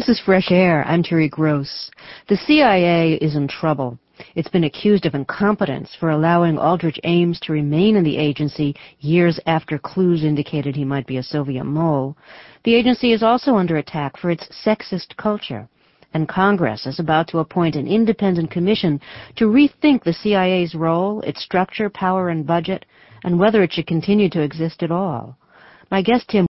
This is Fresh Air. I'm Terry Gross. The CIA is in trouble. It's been accused of incompetence for allowing Aldrich Ames to remain in the agency years after clues indicated he might be a Soviet mole. The agency is also under attack for its sexist culture. And Congress is about to appoint an independent commission to rethink the CIA's role, its structure, power, and budget, and whether it should continue to exist at all. My guest Tim